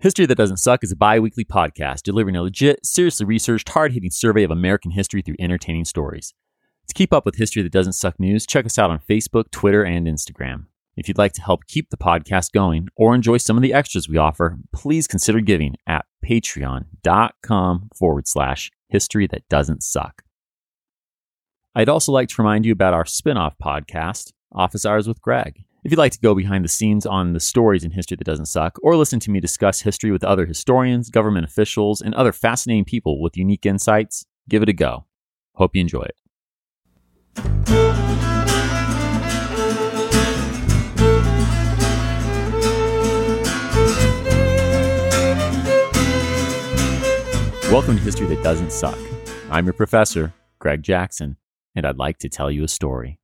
History That Doesn't Suck is a bi weekly podcast delivering a legit, seriously researched, hard hitting survey of American history through entertaining stories. To keep up with History That Doesn't Suck news, check us out on Facebook, Twitter, and Instagram. If you'd like to help keep the podcast going or enjoy some of the extras we offer, please consider giving at patreon.com forward slash history that doesn't suck. I'd also like to remind you about our spin off podcast, Office Hours with Greg. If you'd like to go behind the scenes on the stories in history that doesn't suck, or listen to me discuss history with other historians, government officials, and other fascinating people with unique insights, give it a go. Hope you enjoy it. Welcome to History That Doesn't Suck. I'm your professor, Greg Jackson, and I'd like to tell you a story.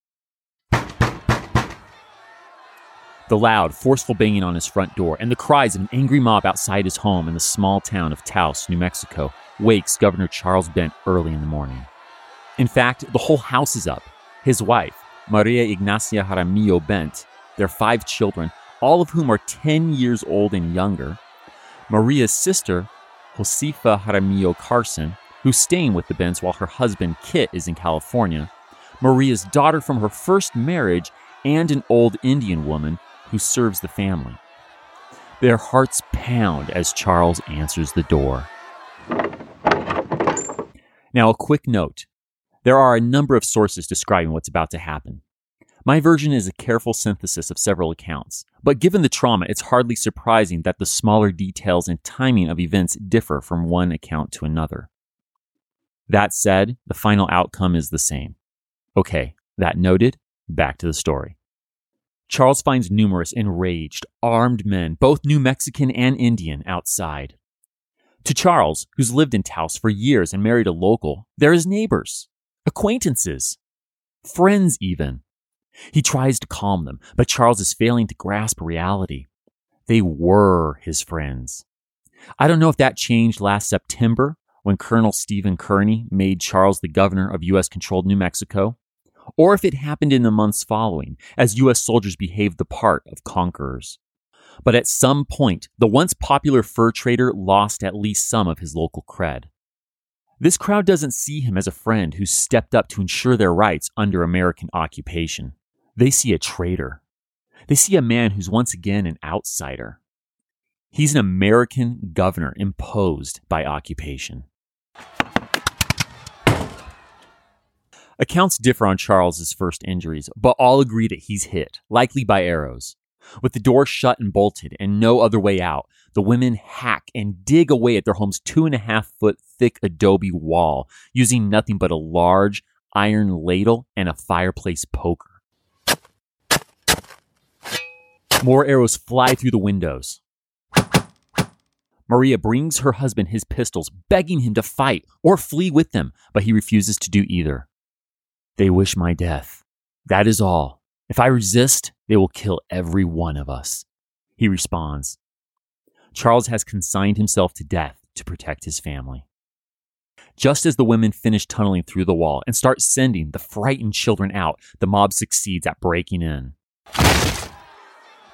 The loud, forceful banging on his front door and the cries of an angry mob outside his home in the small town of Taos, New Mexico, wakes Governor Charles Bent early in the morning. In fact, the whole house is up. His wife, Maria Ignacia Jaramillo Bent, their five children, all of whom are 10 years old and younger, Maria's sister, Josefa Jaramillo Carson, who's staying with the Bents while her husband Kit is in California, Maria's daughter from her first marriage, and an old Indian woman who serves the family. Their hearts pound as Charles answers the door. Now, a quick note there are a number of sources describing what's about to happen. My version is a careful synthesis of several accounts, but given the trauma, it's hardly surprising that the smaller details and timing of events differ from one account to another. That said, the final outcome is the same. Okay, that noted, back to the story. Charles finds numerous enraged, armed men, both New Mexican and Indian, outside. To Charles, who's lived in Taos for years and married a local, they're his neighbors, acquaintances, friends even. He tries to calm them, but Charles is failing to grasp reality. They were his friends. I don't know if that changed last September when Colonel Stephen Kearny made Charles the governor of U.S. controlled New Mexico, or if it happened in the months following as U.S. soldiers behaved the part of conquerors. But at some point, the once popular fur trader lost at least some of his local cred. This crowd doesn't see him as a friend who stepped up to ensure their rights under American occupation. They see a traitor. They see a man who's once again an outsider. He's an American governor imposed by occupation. Accounts differ on Charles's first injuries, but all agree that he's hit, likely by arrows. With the door shut and bolted and no other way out, the women hack and dig away at their home's two and a half foot thick adobe wall, using nothing but a large iron ladle and a fireplace poker. More arrows fly through the windows. Maria brings her husband his pistols, begging him to fight or flee with them, but he refuses to do either. They wish my death. That is all. If I resist, they will kill every one of us. He responds. Charles has consigned himself to death to protect his family. Just as the women finish tunneling through the wall and start sending the frightened children out, the mob succeeds at breaking in.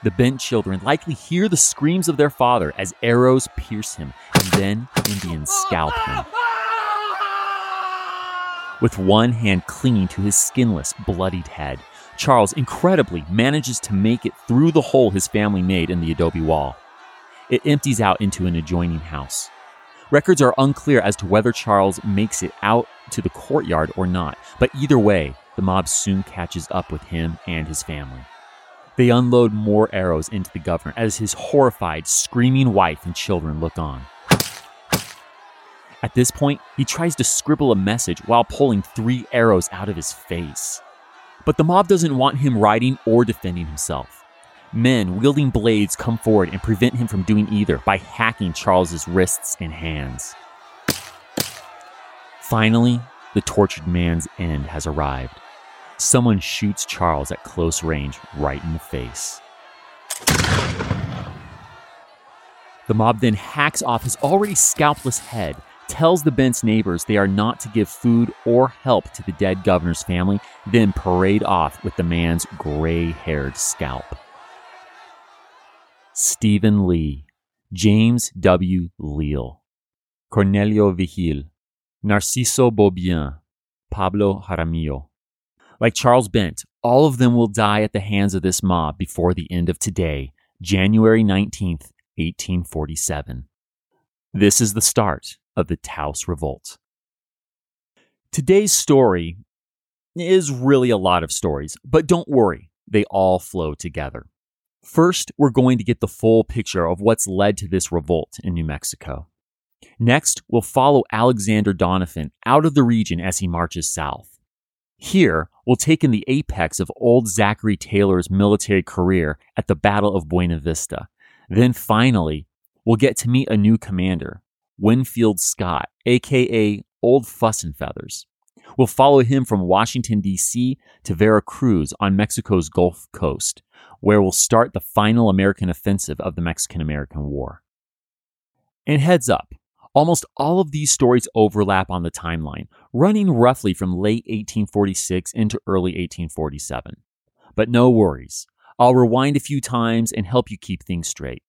The bent children likely hear the screams of their father as arrows pierce him, and then Indians scalp him with one hand clinging to his skinless, bloodied head. Charles incredibly manages to make it through the hole his family made in the adobe wall. It empties out into an adjoining house. Records are unclear as to whether Charles makes it out to the courtyard or not, but either way, the mob soon catches up with him and his family. They unload more arrows into the governor as his horrified, screaming wife and children look on. At this point, he tries to scribble a message while pulling three arrows out of his face. But the mob doesn't want him writing or defending himself. Men wielding blades come forward and prevent him from doing either by hacking Charles's wrists and hands. Finally, the tortured man's end has arrived. Someone shoots Charles at close range right in the face. The mob then hacks off his already scalpless head, tells the Bent's neighbors they are not to give food or help to the dead governor's family, then parade off with the man's gray haired scalp. Stephen Lee, James W. Leal, Cornelio Vigil, Narciso Beaubien, Pablo Jaramillo. Like Charles Bent, all of them will die at the hands of this mob before the end of today, January 19th, 1847. This is the start of the Taos Revolt. Today's story is really a lot of stories, but don't worry, they all flow together. First, we're going to get the full picture of what's led to this revolt in New Mexico. Next, we'll follow Alexander Doniphan out of the region as he marches south. Here, we'll take in the apex of old Zachary Taylor's military career at the Battle of Buena Vista. Then finally, we'll get to meet a new commander, Winfield Scott, aka Old Fuss and Feathers. We'll follow him from Washington, D.C. to Veracruz on Mexico's Gulf Coast, where we'll start the final American offensive of the Mexican American War. And heads up, almost all of these stories overlap on the timeline, running roughly from late 1846 into early 1847. But no worries, I'll rewind a few times and help you keep things straight.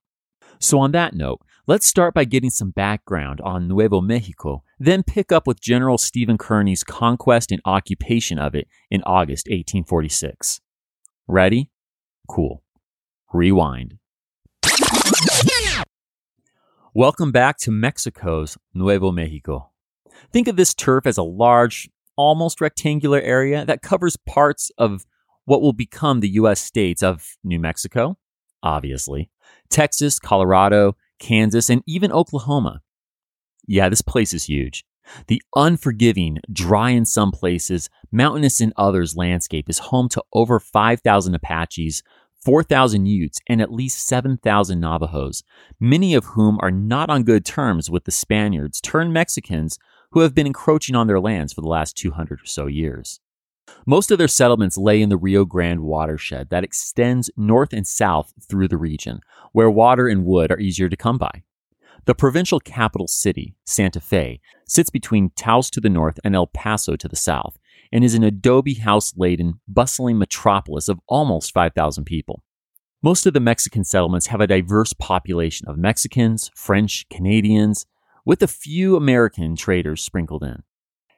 So, on that note, let's start by getting some background on Nuevo Mexico, then pick up with General Stephen Kearny's conquest and occupation of it in August 1846. Ready? Cool. Rewind. Welcome back to Mexico's Nuevo Mexico. Think of this turf as a large, almost rectangular area that covers parts of what will become the U.S. states of New Mexico, obviously, Texas, Colorado, Kansas, and even Oklahoma. Yeah, this place is huge. The unforgiving, dry in some places, mountainous in others landscape is home to over 5,000 Apaches, 4,000 Utes, and at least 7,000 Navajos, many of whom are not on good terms with the Spaniards turned Mexicans who have been encroaching on their lands for the last 200 or so years. Most of their settlements lay in the Rio Grande watershed that extends north and south through the region, where water and wood are easier to come by. The provincial capital city, Santa Fe, sits between Taos to the north and El Paso to the south, and is an adobe house laden, bustling metropolis of almost 5,000 people. Most of the Mexican settlements have a diverse population of Mexicans, French, Canadians, with a few American traders sprinkled in.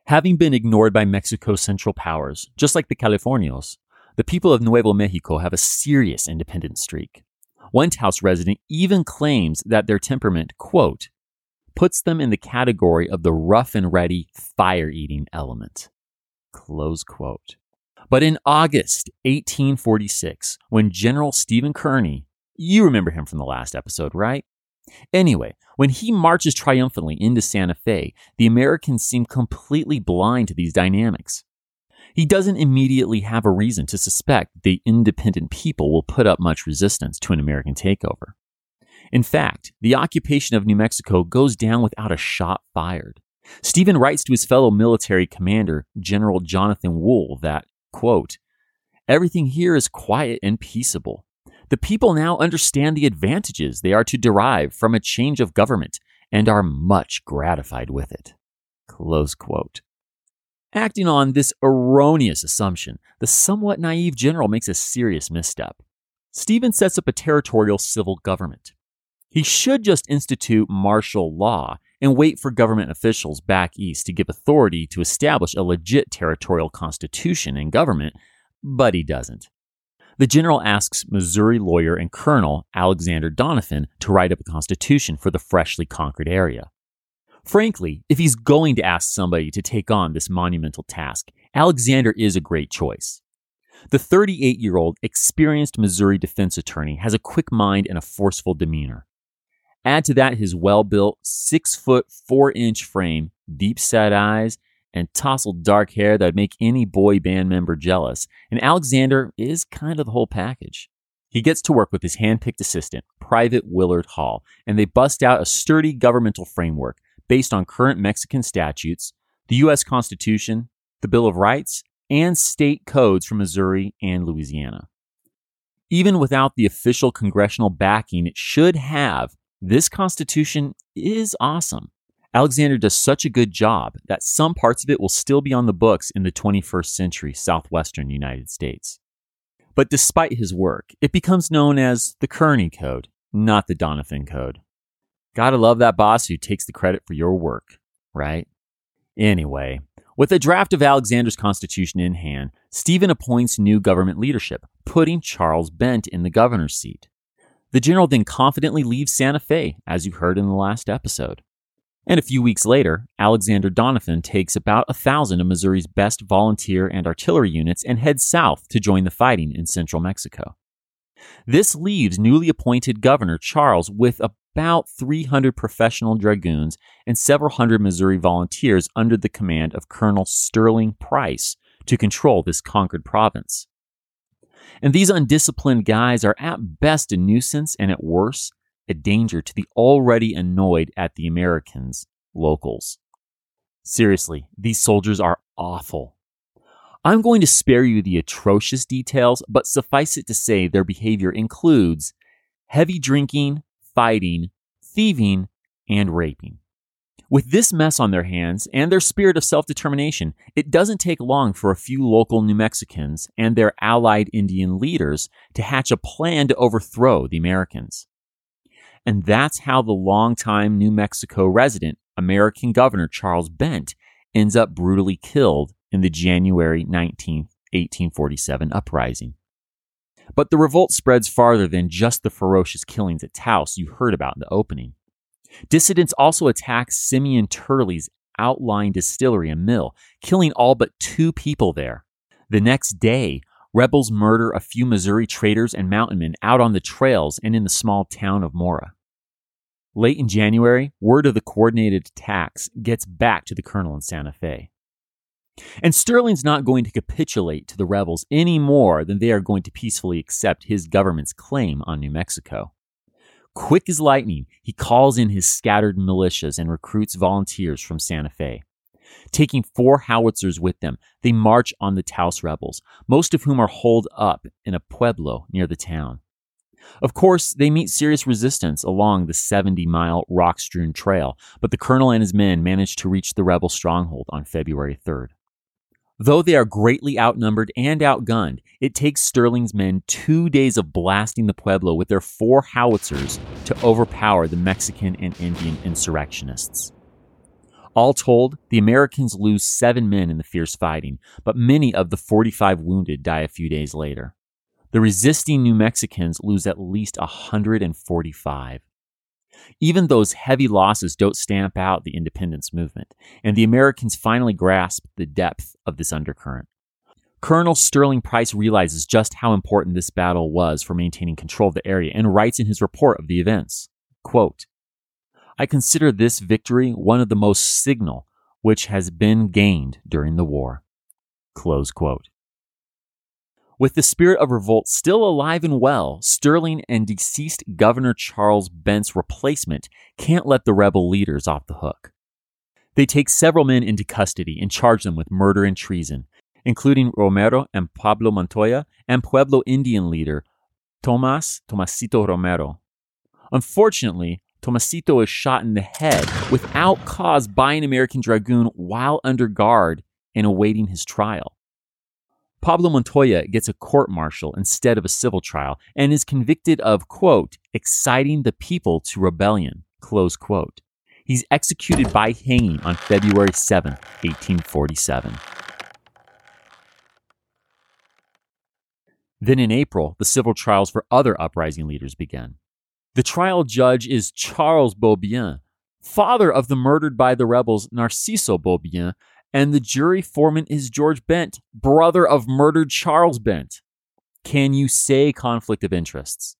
Having been ignored by Mexico's central powers, just like the Californios, the people of Nuevo Mexico have a serious independent streak. One Taos resident even claims that their temperament, quote, puts them in the category of the rough and ready, fire eating element. Close quote. But in August 1846, when General Stephen Kearny, you remember him from the last episode, right? Anyway, when he marches triumphantly into Santa Fe, the Americans seem completely blind to these dynamics. He doesn't immediately have a reason to suspect the independent people will put up much resistance to an American takeover. In fact, the occupation of New Mexico goes down without a shot fired. Stephen writes to his fellow military commander, General Jonathan Wool, that, quote, Everything here is quiet and peaceable. The people now understand the advantages they are to derive from a change of government and are much gratified with it. Close quote. Acting on this erroneous assumption, the somewhat naive general makes a serious misstep. Stephen sets up a territorial civil government. He should just institute martial law and wait for government officials back east to give authority to establish a legit territorial constitution and government, but he doesn't the general asks Missouri lawyer and colonel Alexander Doniphan to write up a constitution for the freshly conquered area. Frankly, if he's going to ask somebody to take on this monumental task, Alexander is a great choice. The 38 year old experienced Missouri defense attorney has a quick mind and a forceful demeanor. Add to that his well built, 6 foot 4 inch frame, deep set eyes, and tousled dark hair that would make any boy band member jealous, and Alexander is kind of the whole package. He gets to work with his handpicked assistant, Private Willard Hall, and they bust out a sturdy governmental framework based on current Mexican statutes, the U.S. Constitution, the Bill of Rights, and state codes from Missouri and Louisiana. Even without the official congressional backing it should have, this Constitution is awesome. Alexander does such a good job that some parts of it will still be on the books in the 21st century southwestern United States. But despite his work, it becomes known as the Kearny Code, not the Doniphan Code. Gotta love that boss who takes the credit for your work, right? Anyway, with a draft of Alexander's constitution in hand, Stephen appoints new government leadership, putting Charles Bent in the governor's seat. The general then confidently leaves Santa Fe, as you heard in the last episode. And a few weeks later, Alexander Doniphan takes about a thousand of Missouri's best volunteer and artillery units and heads south to join the fighting in central Mexico. This leaves newly appointed Governor Charles with about 300 professional dragoons and several hundred Missouri volunteers under the command of Colonel Sterling Price to control this conquered province. And these undisciplined guys are at best a nuisance and at worst a danger to the already annoyed at the Americans, locals. Seriously, these soldiers are awful. I'm going to spare you the atrocious details, but suffice it to say their behavior includes heavy drinking, fighting, thieving, and raping. With this mess on their hands and their spirit of self determination, it doesn't take long for a few local New Mexicans and their allied Indian leaders to hatch a plan to overthrow the Americans. And that's how the longtime New Mexico resident, American Governor Charles Bent, ends up brutally killed in the January 19, 1847 uprising. But the revolt spreads farther than just the ferocious killings at Taos you heard about in the opening. Dissidents also attack Simeon Turley's outlying distillery and mill, killing all but two people there. The next day, rebels murder a few Missouri traders and mountain men out on the trails and in the small town of Mora. Late in January, word of the coordinated attacks gets back to the colonel in Santa Fe. And Sterling's not going to capitulate to the rebels any more than they are going to peacefully accept his government's claim on New Mexico. Quick as lightning, he calls in his scattered militias and recruits volunteers from Santa Fe. Taking four howitzers with them, they march on the Taos rebels, most of whom are holed up in a pueblo near the town. Of course, they meet serious resistance along the 70 mile rock strewn trail, but the colonel and his men manage to reach the rebel stronghold on February 3rd. Though they are greatly outnumbered and outgunned, it takes Sterling's men two days of blasting the Pueblo with their four howitzers to overpower the Mexican and Indian insurrectionists. All told, the Americans lose seven men in the fierce fighting, but many of the 45 wounded die a few days later. The resisting New Mexicans lose at least 145. Even those heavy losses don't stamp out the independence movement, and the Americans finally grasp the depth of this undercurrent. Colonel Sterling Price realizes just how important this battle was for maintaining control of the area and writes in his report of the events quote, I consider this victory one of the most signal which has been gained during the war. With the spirit of revolt still alive and well, Sterling and deceased Governor Charles Bent's replacement can't let the rebel leaders off the hook. They take several men into custody and charge them with murder and treason, including Romero and Pablo Montoya and Pueblo Indian leader Tomas Tomasito Romero. Unfortunately, Tomasito is shot in the head without cause by an American dragoon while under guard and awaiting his trial. Pablo Montoya gets a court martial instead of a civil trial and is convicted of, quote, exciting the people to rebellion, close quote. He's executed by hanging on February 7, 1847. Then in April, the civil trials for other uprising leaders began. The trial judge is Charles Beaubien, father of the murdered by the rebels Narciso Beaubien and the jury foreman is George Bent, brother of murdered Charles Bent. Can you say conflict of interests?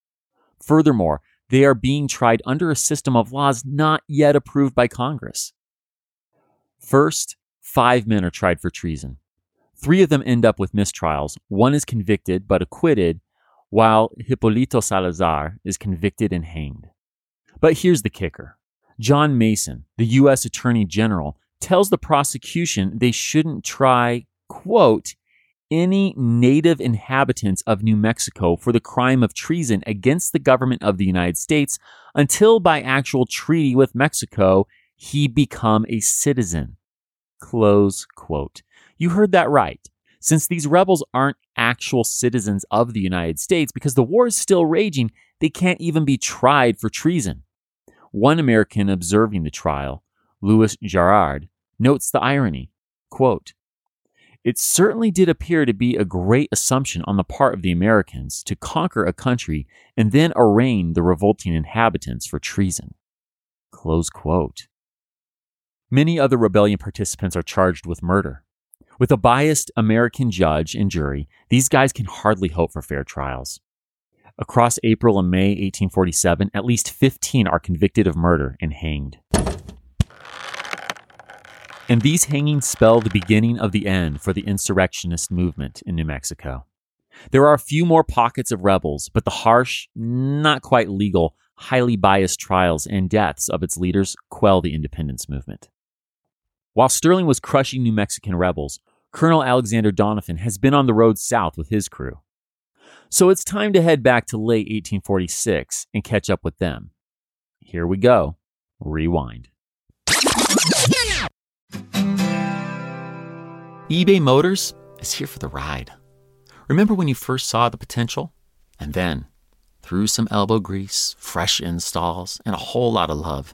Furthermore, they are being tried under a system of laws not yet approved by Congress. First, five men are tried for treason. Three of them end up with mistrials. One is convicted but acquitted, while Hipólito Salazar is convicted and hanged. But here's the kicker John Mason, the U.S. Attorney General, tells the prosecution they shouldn't try, quote, any native inhabitants of New Mexico for the crime of treason against the government of the United States until by actual treaty with Mexico he become a citizen. Close quote. You heard that right. Since these rebels aren't actual citizens of the United States because the war is still raging, they can't even be tried for treason. One American observing the trial, Lewis Garrard, notes the irony. Quote, it certainly did appear to be a great assumption on the part of the Americans to conquer a country and then arraign the revolting inhabitants for treason. Close quote. Many other rebellion participants are charged with murder. With a biased American judge and jury, these guys can hardly hope for fair trials. Across April and May 1847, at least 15 are convicted of murder and hanged. And these hangings spell the beginning of the end for the insurrectionist movement in New Mexico. There are a few more pockets of rebels, but the harsh, not quite legal, highly biased trials and deaths of its leaders quell the independence movement. While Sterling was crushing New Mexican rebels, Colonel Alexander Doniphan has been on the road south with his crew. So it's time to head back to late 1846 and catch up with them. Here we go. Rewind. eBay Motors is here for the ride. Remember when you first saw the potential? And then, through some elbow grease, fresh installs, and a whole lot of love,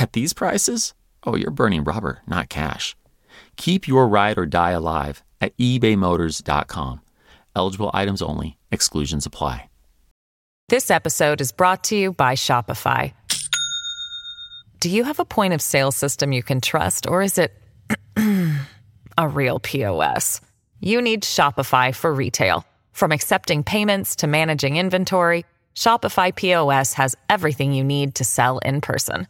at these prices, oh, you're burning rubber, not cash. Keep your ride or die alive at ebaymotors.com. Eligible items only, exclusions apply. This episode is brought to you by Shopify. Do you have a point of sale system you can trust, or is it a real POS? You need Shopify for retail. From accepting payments to managing inventory, Shopify POS has everything you need to sell in person.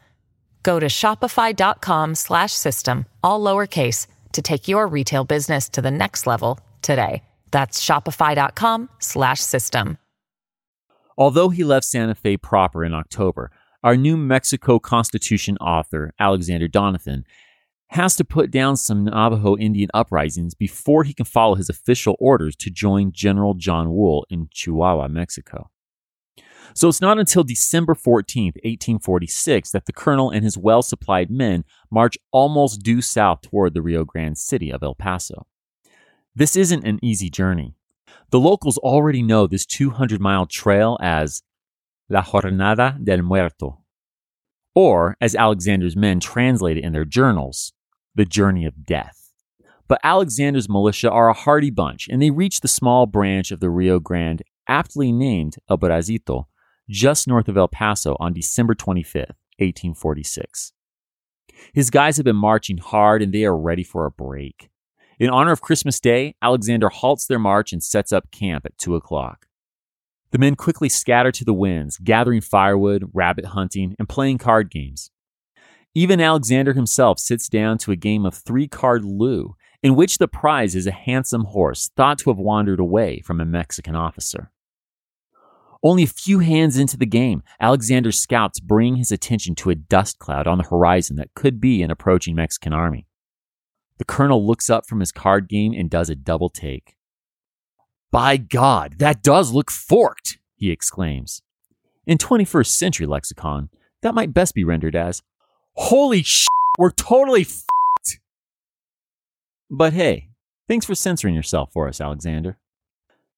Go to shopify.com slash system, all lowercase to take your retail business to the next level today. That's shopify.com slash system. Although he left Santa Fe proper in October, our New Mexico Constitution author, Alexander Doniphan, has to put down some Navajo Indian uprisings before he can follow his official orders to join General John Wool in Chihuahua, Mexico. So it's not until December 14, 1846, that the colonel and his well supplied men march almost due south toward the Rio Grande city of El Paso. This isn't an easy journey. The locals already know this 200 mile trail as La Jornada del Muerto, or as Alexander's men translate it in their journals, the Journey of Death. But Alexander's militia are a hardy bunch, and they reach the small branch of the Rio Grande, aptly named El Brazito, just north of El Paso on December 25th, 1846. His guys have been marching hard and they are ready for a break. In honor of Christmas Day, Alexander halts their march and sets up camp at 2 o'clock. The men quickly scatter to the winds, gathering firewood, rabbit hunting, and playing card games. Even Alexander himself sits down to a game of three card loo, in which the prize is a handsome horse thought to have wandered away from a Mexican officer. Only a few hands into the game, Alexander's scouts bring his attention to a dust cloud on the horizon that could be an approaching Mexican army. The colonel looks up from his card game and does a double take. By God, that does look forked, he exclaims. In 21st century lexicon, that might best be rendered as, Holy shit, we're totally f***ed. But hey, thanks for censoring yourself for us, Alexander.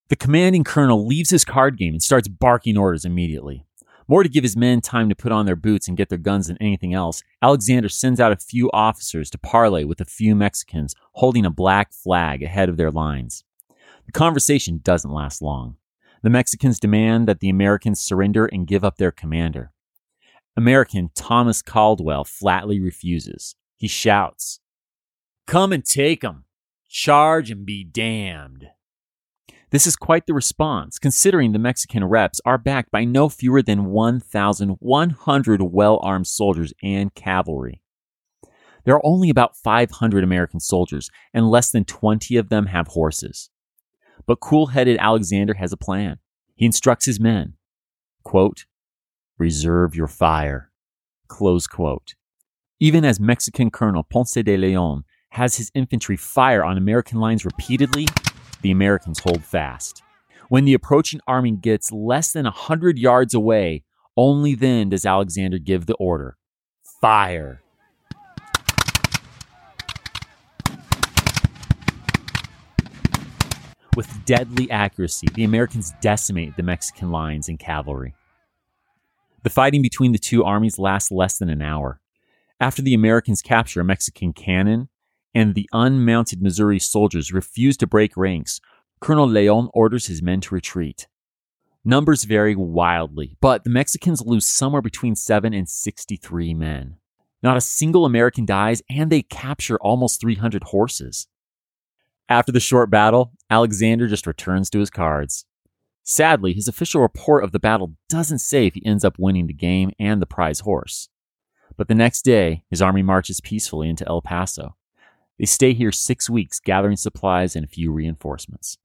The commanding colonel leaves his card game and starts barking orders immediately. More to give his men time to put on their boots and get their guns than anything else, Alexander sends out a few officers to parley with a few Mexicans holding a black flag ahead of their lines. The conversation doesn't last long. The Mexicans demand that the Americans surrender and give up their commander. American Thomas Caldwell flatly refuses. He shouts, Come and take 'em! Charge and be damned! This is quite the response, considering the Mexican reps are backed by no fewer than 1,100 well armed soldiers and cavalry. There are only about 500 American soldiers, and less than 20 of them have horses. But cool headed Alexander has a plan. He instructs his men quote, Reserve your fire. Close quote. Even as Mexican Colonel Ponce de Leon has his infantry fire on American lines repeatedly, the Americans hold fast. When the approaching army gets less than a hundred yards away, only then does Alexander give the order fire. With deadly accuracy, the Americans decimate the Mexican lines and cavalry. The fighting between the two armies lasts less than an hour. After the Americans capture a Mexican cannon and the unmounted Missouri soldiers refuse to break ranks, Colonel Leon orders his men to retreat. Numbers vary wildly, but the Mexicans lose somewhere between 7 and 63 men. Not a single American dies, and they capture almost 300 horses. After the short battle, Alexander just returns to his cards. Sadly, his official report of the battle doesn't say if he ends up winning the game and the prize horse. But the next day, his army marches peacefully into El Paso. They stay here six weeks, gathering supplies and a few reinforcements.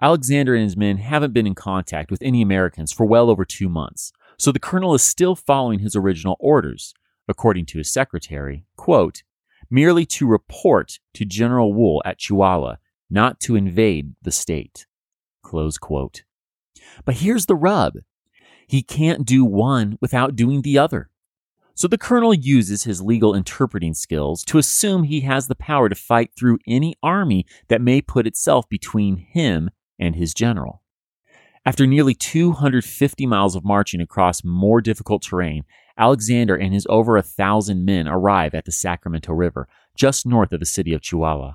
Alexander and his men haven't been in contact with any Americans for well over two months, so the colonel is still following his original orders, according to his secretary, quote, merely to report to General Wool at Chihuahua, not to invade the state. Close quote. But here's the rub. He can't do one without doing the other. So the colonel uses his legal interpreting skills to assume he has the power to fight through any army that may put itself between him and his general. After nearly 250 miles of marching across more difficult terrain, Alexander and his over a thousand men arrive at the Sacramento River, just north of the city of Chihuahua.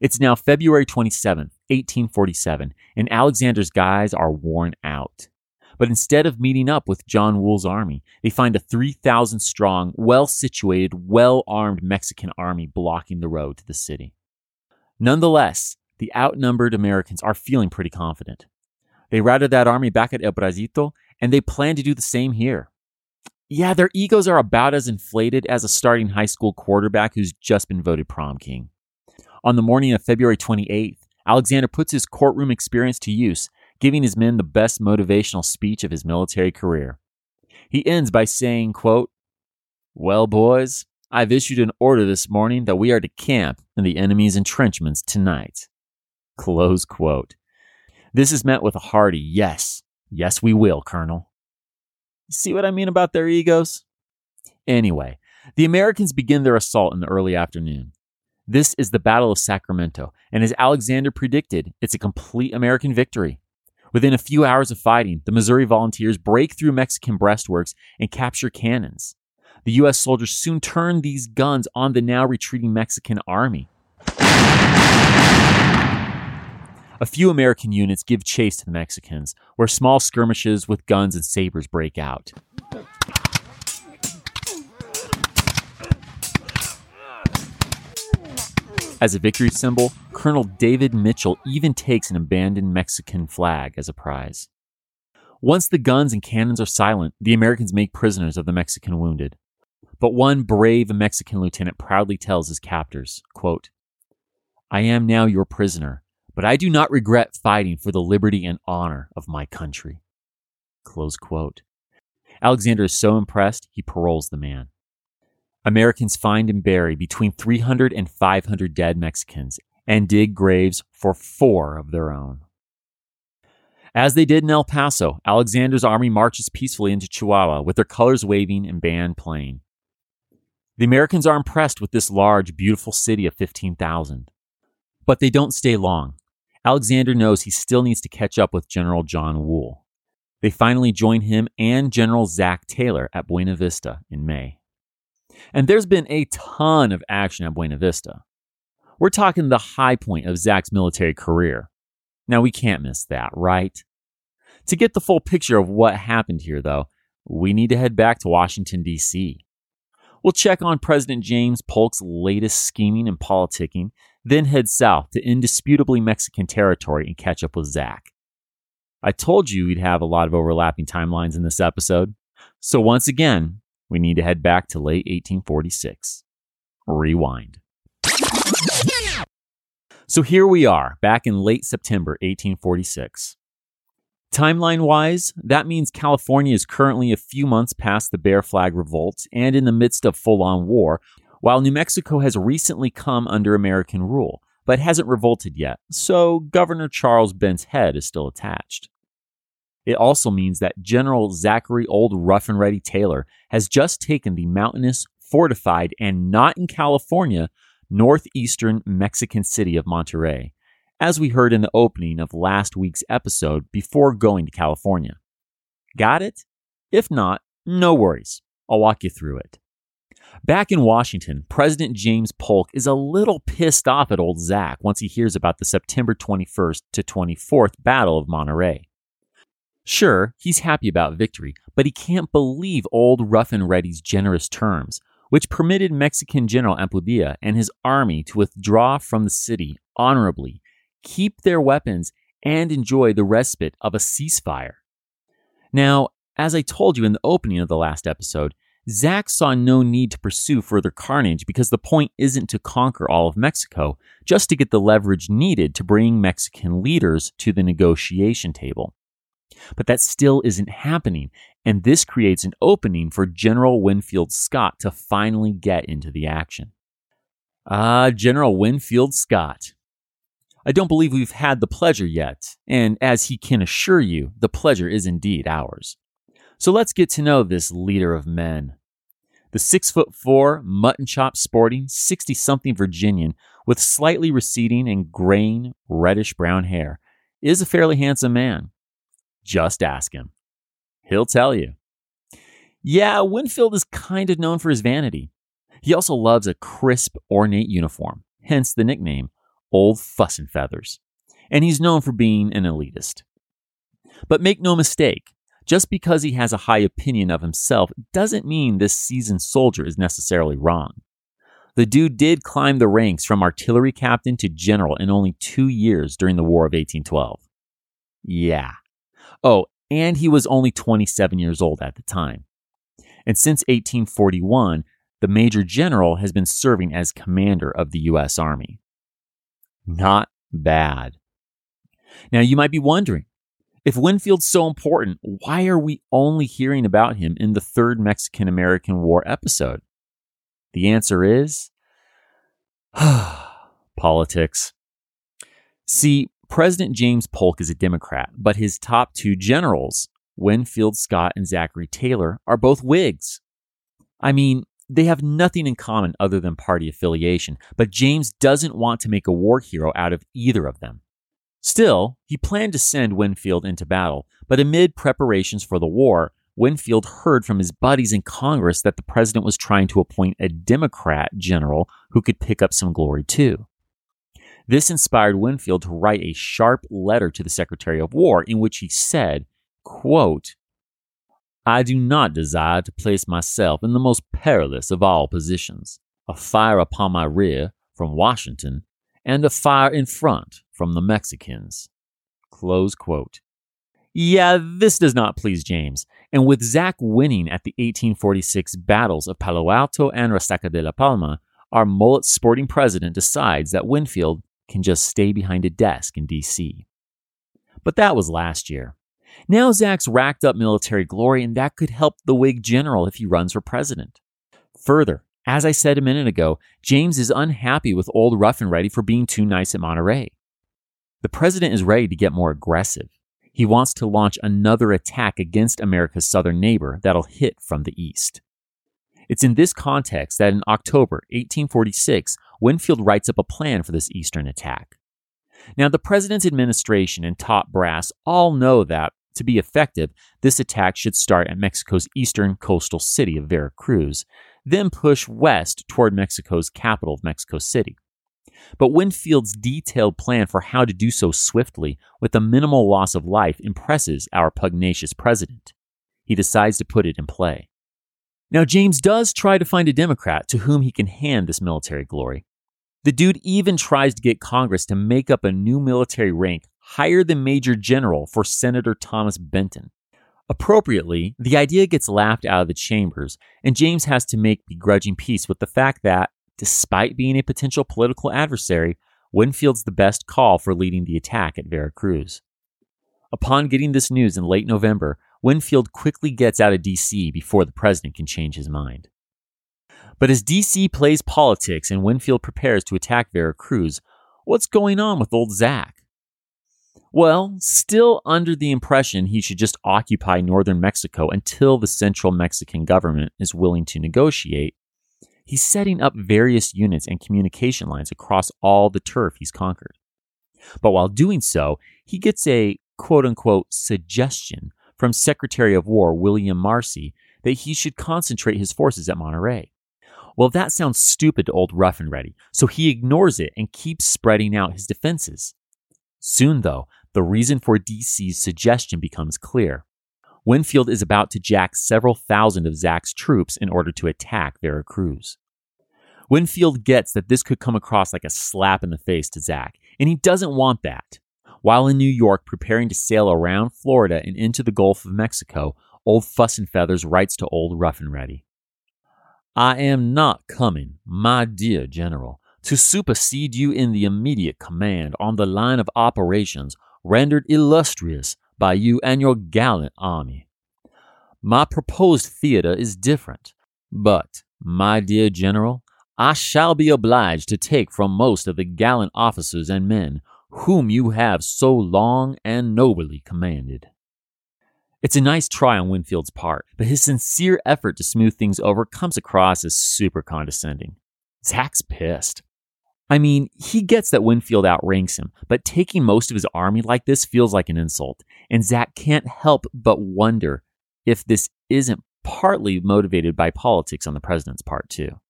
It's now February 27, 1847, and Alexander's guys are worn out. But instead of meeting up with John Wool's army, they find a 3,000 strong, well situated, well armed Mexican army blocking the road to the city. Nonetheless, the outnumbered Americans are feeling pretty confident. They routed that army back at El Brazito, and they plan to do the same here. Yeah, their egos are about as inflated as a starting high school quarterback who's just been voted prom king. On the morning of February 28th, Alexander puts his courtroom experience to use, giving his men the best motivational speech of his military career. He ends by saying, quote, Well, boys, I've issued an order this morning that we are to camp in the enemy's entrenchments tonight. Close quote. This is met with a hearty yes. Yes, we will, Colonel. See what I mean about their egos? Anyway, the Americans begin their assault in the early afternoon. This is the Battle of Sacramento, and as Alexander predicted, it's a complete American victory. Within a few hours of fighting, the Missouri volunteers break through Mexican breastworks and capture cannons. The U.S. soldiers soon turn these guns on the now retreating Mexican army. A few American units give chase to the Mexicans, where small skirmishes with guns and sabers break out. As a victory symbol, Colonel David Mitchell even takes an abandoned Mexican flag as a prize. Once the guns and cannons are silent, the Americans make prisoners of the Mexican wounded. But one brave Mexican lieutenant proudly tells his captors, quote, I am now your prisoner, but I do not regret fighting for the liberty and honor of my country. Close quote. Alexander is so impressed, he paroles the man. Americans find and bury between 300 and 500 dead Mexicans and dig graves for four of their own. As they did in El Paso, Alexander's army marches peacefully into Chihuahua with their colors waving and band playing. The Americans are impressed with this large, beautiful city of 15,000. But they don't stay long. Alexander knows he still needs to catch up with General John Wool. They finally join him and General Zach Taylor at Buena Vista in May. And there's been a ton of action at Buena Vista. We're talking the high point of Zach's military career. Now, we can't miss that, right? To get the full picture of what happened here, though, we need to head back to Washington, D.C. We'll check on President James Polk's latest scheming and politicking, then head south to indisputably Mexican territory and catch up with Zach. I told you we'd have a lot of overlapping timelines in this episode, so once again, we need to head back to late 1846. Rewind. So here we are, back in late September 1846. Timeline wise, that means California is currently a few months past the Bear Flag Revolt and in the midst of full on war, while New Mexico has recently come under American rule, but hasn't revolted yet, so Governor Charles Bent's head is still attached. It also means that General Zachary Old Rough and Ready Taylor has just taken the mountainous, fortified, and not in California, northeastern Mexican city of Monterrey as we heard in the opening of last week's episode before going to California. Got it? If not, no worries. I'll walk you through it. Back in Washington, President James Polk is a little pissed off at old Zach once he hears about the September 21st to 24th Battle of Monterey. Sure, he's happy about victory, but he can't believe old Rough and Ready's generous terms, which permitted Mexican General Ampudia and his army to withdraw from the city honorably keep their weapons, and enjoy the respite of a ceasefire. Now, as I told you in the opening of the last episode, Zach saw no need to pursue further carnage because the point isn't to conquer all of Mexico, just to get the leverage needed to bring Mexican leaders to the negotiation table. But that still isn't happening, and this creates an opening for General Winfield Scott to finally get into the action. Ah, General Winfield Scott. I don't believe we've had the pleasure yet, and as he can assure you, the pleasure is indeed ours. So let's get to know this leader of men. The six foot four, mutton chop sporting, 60 something Virginian with slightly receding and graying reddish brown hair is a fairly handsome man. Just ask him. He'll tell you. Yeah, Winfield is kind of known for his vanity. He also loves a crisp, ornate uniform, hence the nickname old fuss and feathers, and he's known for being an elitist. But make no mistake, just because he has a high opinion of himself doesn't mean this seasoned soldier is necessarily wrong. The dude did climb the ranks from artillery captain to general in only two years during the War of 1812. Yeah. Oh, and he was only 27 years old at the time. And since 1841, the Major General has been serving as commander of the U.S. Army. Not bad. Now, you might be wondering if Winfield's so important, why are we only hearing about him in the third Mexican American War episode? The answer is politics. See, President James Polk is a Democrat, but his top two generals, Winfield Scott and Zachary Taylor, are both Whigs. I mean, they have nothing in common other than party affiliation, but James doesn't want to make a war hero out of either of them. Still, he planned to send Winfield into battle, but amid preparations for the war, Winfield heard from his buddies in Congress that the president was trying to appoint a Democrat general who could pick up some glory too. This inspired Winfield to write a sharp letter to the Secretary of War in which he said, quote, I do not desire to place myself in the most perilous of all positions a fire upon my rear from Washington, and a fire in front from the Mexicans. Close quote. Yeah, this does not please James, and with Zach winning at the 1846 battles of Palo Alto and Resaca de la Palma, our mullet sporting president decides that Winfield can just stay behind a desk in D.C. But that was last year. Now Zach's racked up military glory, and that could help the Whig general if he runs for president. Further, as I said a minute ago, James is unhappy with old Rough and Ready for being too nice at Monterey. The president is ready to get more aggressive. He wants to launch another attack against America's southern neighbor that'll hit from the east. It's in this context that in October 1846, Winfield writes up a plan for this eastern attack. Now, the president's administration and top brass all know that to be effective, this attack should start at Mexico's eastern coastal city of Veracruz, then push west toward Mexico's capital of Mexico City. But Winfield's detailed plan for how to do so swiftly with a minimal loss of life impresses our pugnacious president. He decides to put it in play. Now, James does try to find a Democrat to whom he can hand this military glory. The dude even tries to get Congress to make up a new military rank higher than Major General for Senator Thomas Benton. Appropriately, the idea gets laughed out of the chambers, and James has to make begrudging peace with the fact that, despite being a potential political adversary, Winfield's the best call for leading the attack at Veracruz. Upon getting this news in late November, Winfield quickly gets out of D.C. before the president can change his mind. But as D.C. plays politics and Winfield prepares to attack Veracruz, what's going on with old Zack? Well, still under the impression he should just occupy northern Mexico until the central Mexican government is willing to negotiate, he's setting up various units and communication lines across all the turf he's conquered. But while doing so, he gets a quote unquote suggestion from Secretary of War William Marcy that he should concentrate his forces at Monterrey. Well, that sounds stupid to old Rough and Ready, so he ignores it and keeps spreading out his defenses. Soon, though, the reason for DC's suggestion becomes clear. Winfield is about to jack several thousand of Zack's troops in order to attack Veracruz. Winfield gets that this could come across like a slap in the face to Zack, and he doesn't want that. While in New York preparing to sail around Florida and into the Gulf of Mexico, Old Fuss and Feathers writes to Old Rough and Ready. I am not coming, my dear General, to supersede you in the immediate command on the line of operations rendered illustrious by you and your gallant army. My proposed theater is different, but, my dear General, I shall be obliged to take from most of the gallant officers and men whom you have so long and nobly commanded. It's a nice try on Winfield's part, but his sincere effort to smooth things over comes across as super condescending. Zack's pissed. I mean, he gets that Winfield outranks him, but taking most of his army like this feels like an insult, and Zack can't help but wonder if this isn't partly motivated by politics on the president's part, too.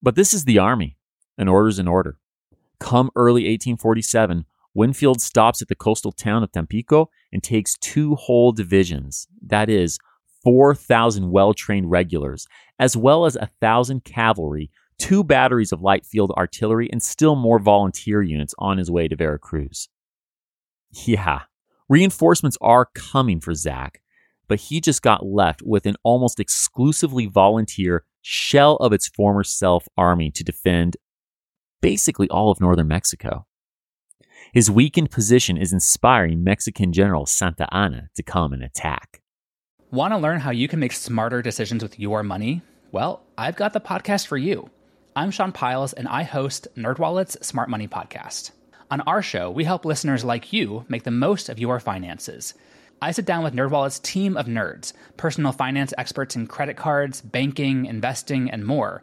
But this is the army, and order's in order. Come early 1847, Winfield stops at the coastal town of Tampico and takes two whole divisions, that is, 4,000 well trained regulars, as well as 1,000 cavalry two batteries of light field artillery, and still more volunteer units on his way to Veracruz. Yeah, reinforcements are coming for Zack, but he just got left with an almost exclusively volunteer shell of its former self army to defend basically all of northern Mexico. His weakened position is inspiring Mexican General Santa Anna to come and attack. Want to learn how you can make smarter decisions with your money? Well, I've got the podcast for you. I'm Sean Pyles, and I host NerdWallet's Smart Money Podcast. On our show, we help listeners like you make the most of your finances. I sit down with NerdWallet's team of nerds, personal finance experts in credit cards, banking, investing, and more.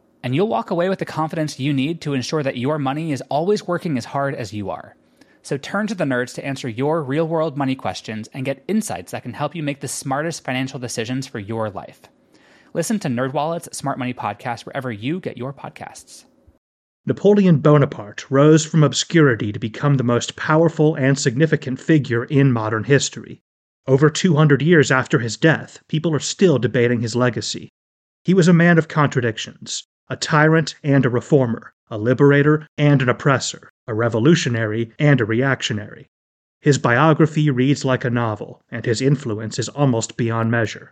And you'll walk away with the confidence you need to ensure that your money is always working as hard as you are. So turn to the nerds to answer your real world money questions and get insights that can help you make the smartest financial decisions for your life. Listen to NerdWallet's Smart Money Podcast wherever you get your podcasts. Napoleon Bonaparte rose from obscurity to become the most powerful and significant figure in modern history. Over 200 years after his death, people are still debating his legacy. He was a man of contradictions, a tyrant and a reformer, a liberator and an oppressor, a revolutionary and a reactionary. His biography reads like a novel, and his influence is almost beyond measure.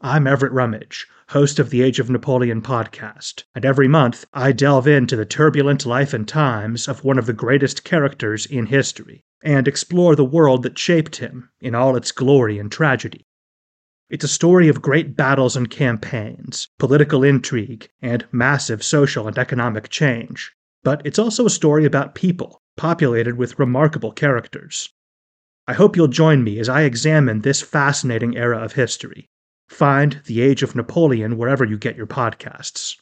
I'm Everett Rummage, host of the Age of Napoleon podcast, and every month I delve into the turbulent life and times of one of the greatest characters in history and explore the world that shaped him in all its glory and tragedy. It's a story of great battles and campaigns, political intrigue, and massive social and economic change. But it's also a story about people, populated with remarkable characters. I hope you'll join me as I examine this fascinating era of history. Find The Age of Napoleon wherever you get your podcasts.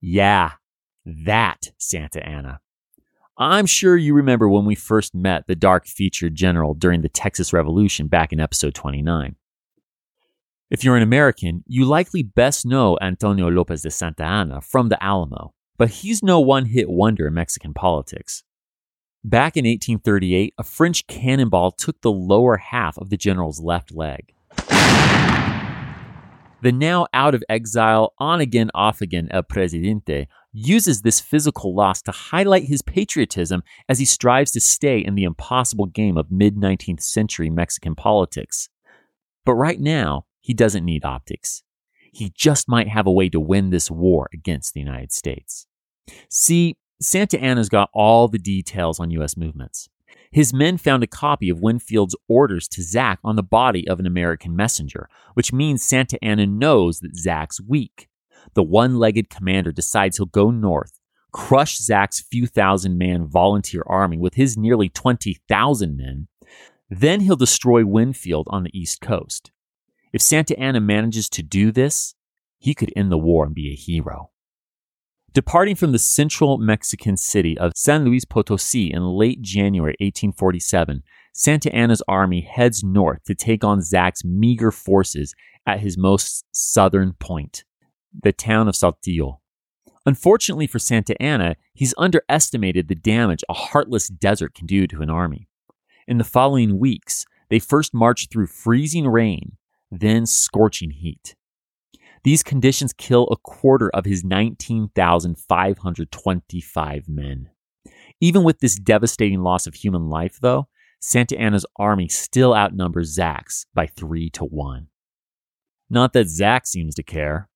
Yeah, that Santa Anna. I'm sure you remember when we first met the dark featured general during the Texas Revolution back in episode 29. If you're an American, you likely best know Antonio Lopez de Santa Anna from the Alamo, but he's no one hit wonder in Mexican politics. Back in 1838, a French cannonball took the lower half of the general's left leg. The now out of exile, on again, off again El Presidente uses this physical loss to highlight his patriotism as he strives to stay in the impossible game of mid 19th century Mexican politics. But right now, he doesn't need optics. He just might have a way to win this war against the United States. See, Santa Anna's got all the details on U.S. movements. His men found a copy of Winfield's orders to Zack on the body of an American messenger, which means Santa Anna knows that Zack's weak. The one legged commander decides he'll go north, crush Zack's few thousand man volunteer army with his nearly 20,000 men. Then he'll destroy Winfield on the East Coast. If Santa Anna manages to do this, he could end the war and be a hero. Departing from the central Mexican city of San Luis Potosi in late January 1847, Santa Anna's army heads north to take on Zack's meager forces at his most southern point, the town of Saltillo. Unfortunately for Santa Anna, he's underestimated the damage a heartless desert can do to an army. In the following weeks, they first marched through freezing rain, then scorching heat. These conditions kill a quarter of his 19,525 men. Even with this devastating loss of human life, though, Santa Anna's army still outnumbers Zack's by three to one. Not that Zack seems to care.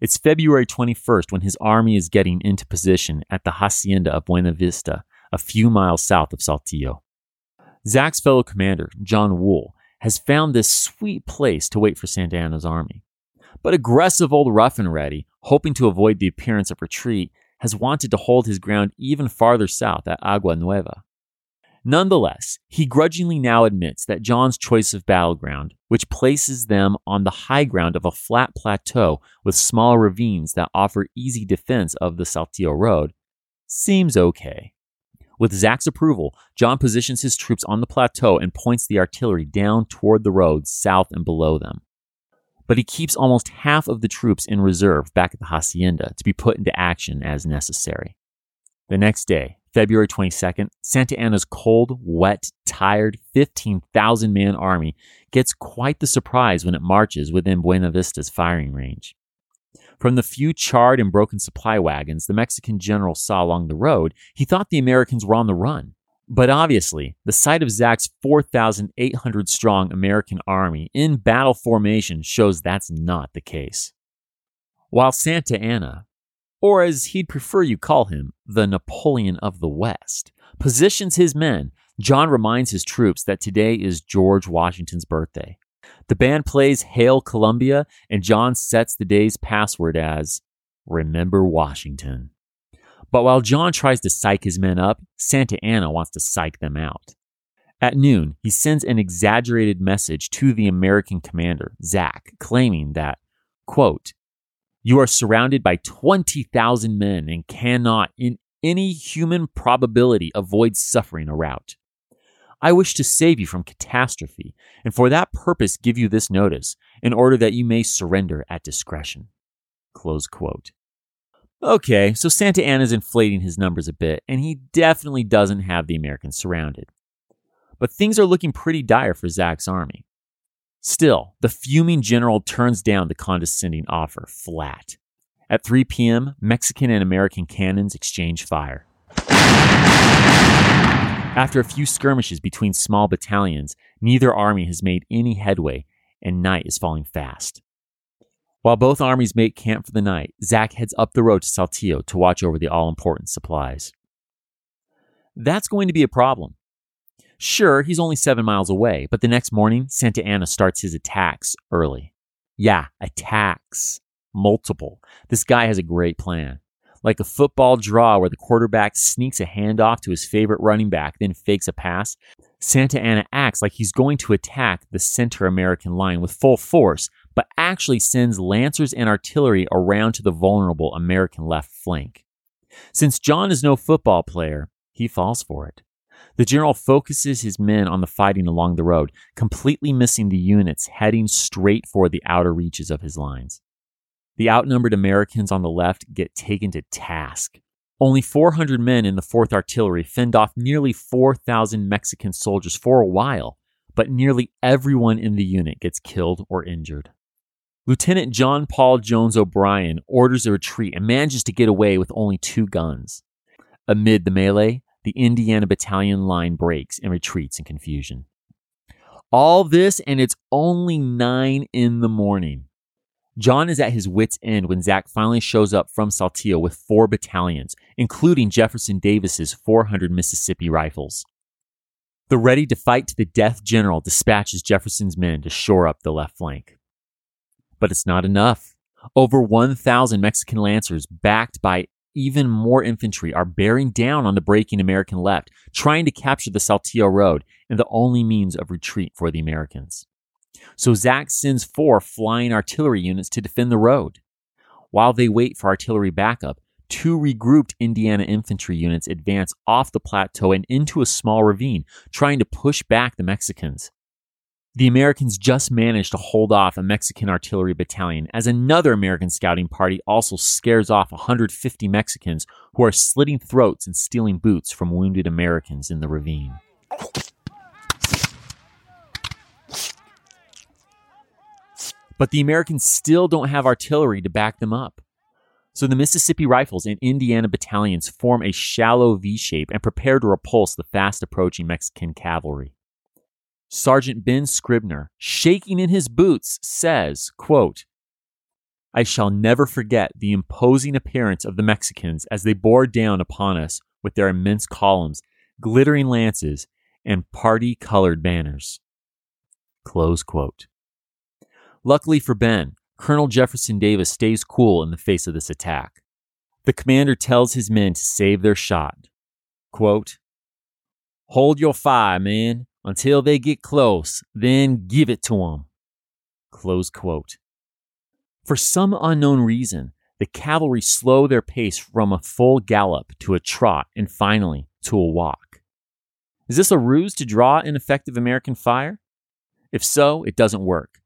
It's February 21st when his army is getting into position at the hacienda of Buena Vista, a few miles south of Saltillo. Zack's fellow commander, John Wool, has found this sweet place to wait for Santa Anna's army. But aggressive old Rough and Ready, hoping to avoid the appearance of retreat, has wanted to hold his ground even farther south at Agua Nueva. Nonetheless, he grudgingly now admits that John's choice of battleground, which places them on the high ground of a flat plateau with small ravines that offer easy defense of the Saltillo Road, seems okay. With Zach's approval, John positions his troops on the plateau and points the artillery down toward the roads south and below them but he keeps almost half of the troops in reserve back at the hacienda to be put into action as necessary. The next day, February 22nd, Santa Anna's cold, wet, tired 15,000 man army gets quite the surprise when it marches within Buena Vista's firing range. From the few charred and broken supply wagons the Mexican general saw along the road, he thought the Americans were on the run. But obviously, the sight of Zack's 4,800 strong American army in battle formation shows that's not the case. While Santa Anna, or as he'd prefer you call him, the Napoleon of the West, positions his men, John reminds his troops that today is George Washington's birthday. The band plays Hail Columbia, and John sets the day's password as Remember Washington. But while John tries to psych his men up, Santa Anna wants to psych them out. At noon, he sends an exaggerated message to the American commander, Zack, claiming that, quote, You are surrounded by 20,000 men and cannot, in any human probability, avoid suffering a rout. I wish to save you from catastrophe, and for that purpose give you this notice, in order that you may surrender at discretion. Close quote. Okay, so Santa Anna's inflating his numbers a bit, and he definitely doesn't have the Americans surrounded. But things are looking pretty dire for Zack's army. Still, the fuming general turns down the condescending offer flat. At 3 p.m., Mexican and American cannons exchange fire. After a few skirmishes between small battalions, neither army has made any headway, and night is falling fast. While both armies make camp for the night, Zack heads up the road to Saltillo to watch over the all important supplies. That's going to be a problem. Sure, he's only seven miles away, but the next morning, Santa Anna starts his attacks early. Yeah, attacks. Multiple. This guy has a great plan. Like a football draw where the quarterback sneaks a handoff to his favorite running back, then fakes a pass, Santa Anna acts like he's going to attack the center American line with full force, but actually sends lancers and artillery around to the vulnerable American left flank. Since John is no football player, he falls for it. The general focuses his men on the fighting along the road, completely missing the units heading straight for the outer reaches of his lines. The outnumbered Americans on the left get taken to task. Only 400 men in the 4th Artillery fend off nearly 4,000 Mexican soldiers for a while, but nearly everyone in the unit gets killed or injured. Lieutenant John Paul Jones O'Brien orders a retreat and manages to get away with only two guns. Amid the melee, the Indiana Battalion line breaks and retreats in confusion. All this, and it's only 9 in the morning. John is at his wits' end when Zach finally shows up from Saltillo with four battalions, including Jefferson Davis's 400 Mississippi rifles. The ready to fight to the death general dispatches Jefferson's men to shore up the left flank. But it's not enough. Over 1,000 Mexican lancers, backed by even more infantry, are bearing down on the breaking American left, trying to capture the Saltillo Road and the only means of retreat for the Americans. So Zach sends four flying artillery units to defend the road. While they wait for artillery backup, two regrouped Indiana infantry units advance off the plateau and into a small ravine, trying to push back the Mexicans. The Americans just managed to hold off a Mexican artillery battalion as another American scouting party also scares off 150 Mexicans who are slitting throats and stealing boots from wounded Americans in the ravine. But the Americans still don't have artillery to back them up. So the Mississippi Rifles and Indiana battalions form a shallow V shape and prepare to repulse the fast approaching Mexican cavalry. Sergeant Ben Scribner, shaking in his boots, says, quote, I shall never forget the imposing appearance of the Mexicans as they bore down upon us with their immense columns, glittering lances, and party colored banners. Close quote. Luckily for Ben, Colonel Jefferson Davis stays cool in the face of this attack. The commander tells his men to save their shot. Quote, Hold your fire, men, until they get close, then give it to them. Close quote. For some unknown reason, the cavalry slow their pace from a full gallop to a trot and finally to a walk. Is this a ruse to draw ineffective American fire? If so, it doesn't work.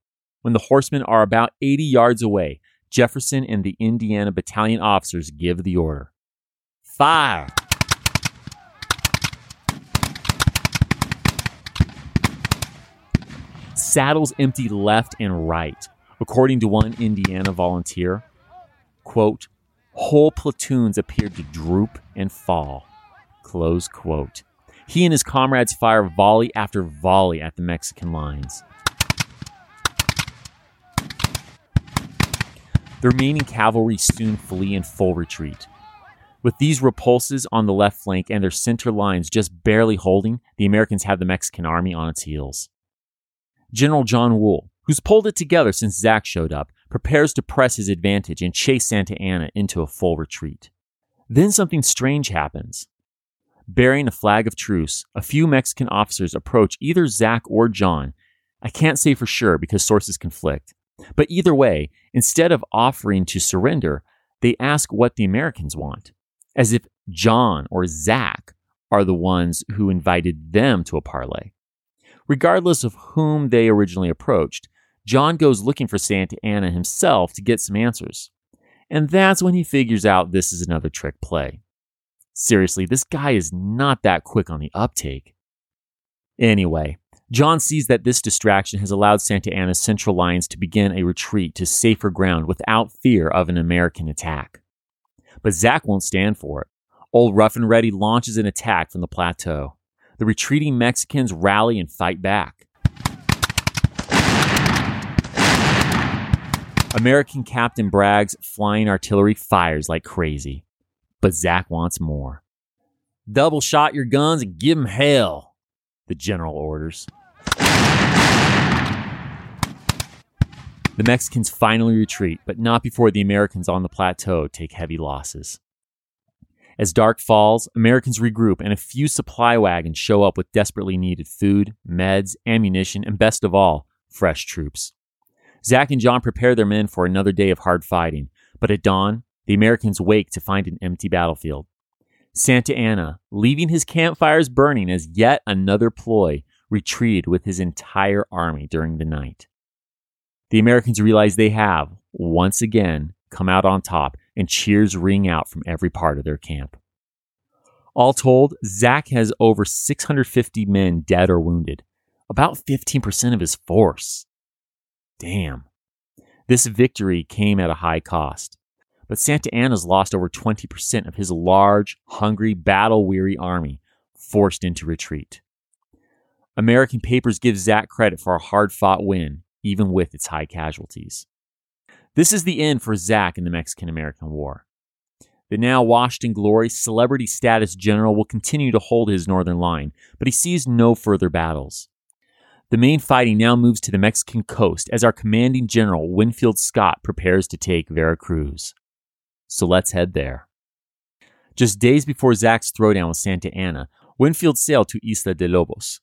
When the horsemen are about 80 yards away, Jefferson and the Indiana battalion officers give the order Fire! Saddles empty left and right. According to one Indiana volunteer, quote, whole platoons appeared to droop and fall. Close quote. He and his comrades fire volley after volley at the Mexican lines. The remaining cavalry soon flee in full retreat. With these repulses on the left flank and their center lines just barely holding, the Americans have the Mexican army on its heels. General John Wool, who's pulled it together since Zach showed up, prepares to press his advantage and chase Santa Anna into a full retreat. Then something strange happens. Bearing a flag of truce, a few Mexican officers approach either Zach or John. I can't say for sure because sources conflict. But either way, instead of offering to surrender, they ask what the Americans want, as if John or Zach are the ones who invited them to a parley. Regardless of whom they originally approached, John goes looking for Santa Anna himself to get some answers. And that's when he figures out this is another trick play. Seriously, this guy is not that quick on the uptake. Anyway, John sees that this distraction has allowed Santa Anna's central lines to begin a retreat to safer ground without fear of an American attack. But Zach won't stand for it. Old Rough and Ready launches an attack from the plateau. The retreating Mexicans rally and fight back. American Captain Bragg's flying artillery fires like crazy. But Zach wants more. Double shot your guns and give 'em hell, the general orders. The Mexicans finally retreat, but not before the Americans on the plateau take heavy losses. As dark falls, Americans regroup and a few supply wagons show up with desperately needed food, meds, ammunition, and best of all, fresh troops. Zach and John prepare their men for another day of hard fighting, but at dawn, the Americans wake to find an empty battlefield. Santa Anna, leaving his campfires burning as yet another ploy, retreated with his entire army during the night. The Americans realize they have, once again, come out on top, and cheers ring out from every part of their camp. All told, Zach has over 650 men dead or wounded, about 15% of his force. Damn. This victory came at a high cost, but Santa Anna's lost over 20% of his large, hungry, battle weary army, forced into retreat. American papers give Zach credit for a hard fought win, even with its high casualties. This is the end for Zach in the Mexican American War. The now washed in glory, celebrity status general will continue to hold his northern line, but he sees no further battles. The main fighting now moves to the Mexican coast as our commanding general, Winfield Scott, prepares to take Veracruz. So let's head there. Just days before Zach's throwdown with Santa Anna, Winfield sailed to Isla de Lobos.